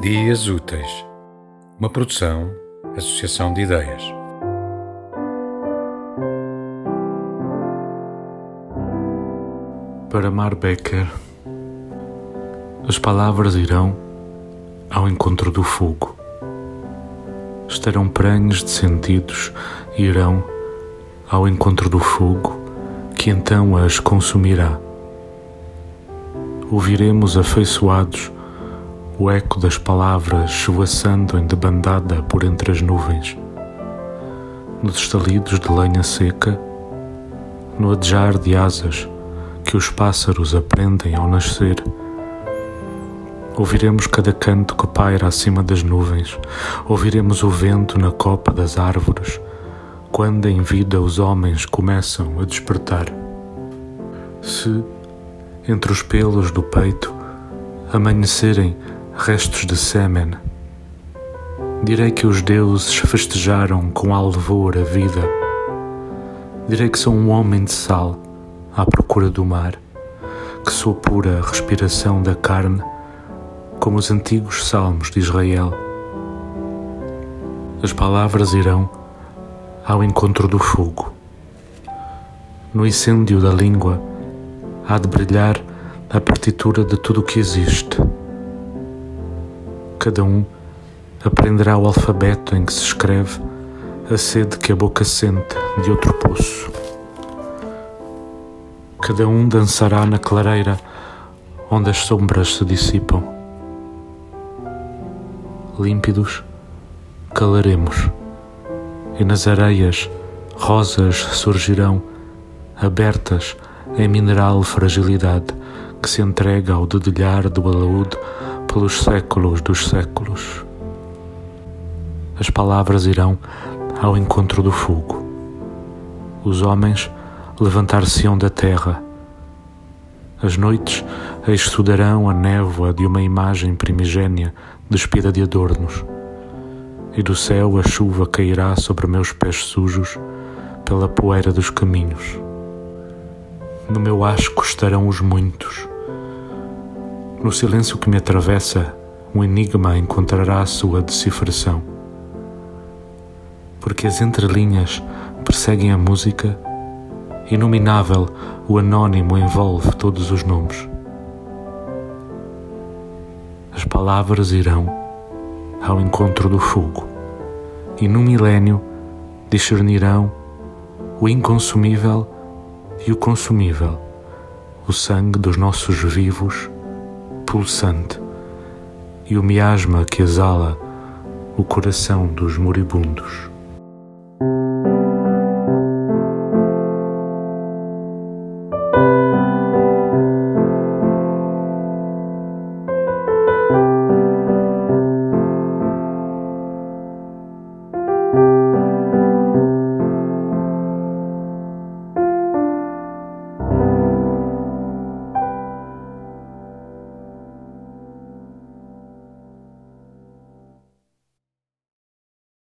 Dias Úteis, uma produção, associação de ideias. Para Mar Becker, as palavras irão ao encontro do fogo. Estarão prenhes de sentidos e irão ao encontro do fogo, que então as consumirá. Ouviremos afeiçoados o eco das palavras esvoaçando em debandada por entre as nuvens, nos estalidos de lenha seca, no adejar de asas que os pássaros aprendem ao nascer. Ouviremos cada canto que paira acima das nuvens, ouviremos o vento na copa das árvores, quando em vida os homens começam a despertar. Se, entre os pelos do peito, amanhecerem restos de sêmen. Direi que os deuses festejaram com alvor a vida. Direi que sou um homem de sal à procura do mar, que sou pura respiração da carne, como os antigos salmos de Israel. As palavras irão ao encontro do fogo. No incêndio da língua há de brilhar a partitura de tudo o que existe cada um aprenderá o alfabeto em que se escreve a sede que a boca sente de outro poço. Cada um dançará na clareira onde as sombras se dissipam. Límpidos, calaremos, e nas areias rosas surgirão, abertas em mineral fragilidade que se entrega ao dedilhar do alaúde pelos séculos dos séculos. As palavras irão ao encontro do fogo. Os homens levantar-se-ão da terra. As noites estudarão a névoa de uma imagem primigênia despida de adornos, e do céu a chuva cairá sobre meus pés sujos pela poeira dos caminhos. No meu asco estarão os muitos, no silêncio que me atravessa, um enigma encontrará a sua decifração. Porque as entrelinhas perseguem a música, inominável o anônimo envolve todos os nomes. As palavras irão ao encontro do fogo, e no milênio discernirão o inconsumível e o consumível, o sangue dos nossos vivos pulsante e o miasma que exala o coração dos moribundos.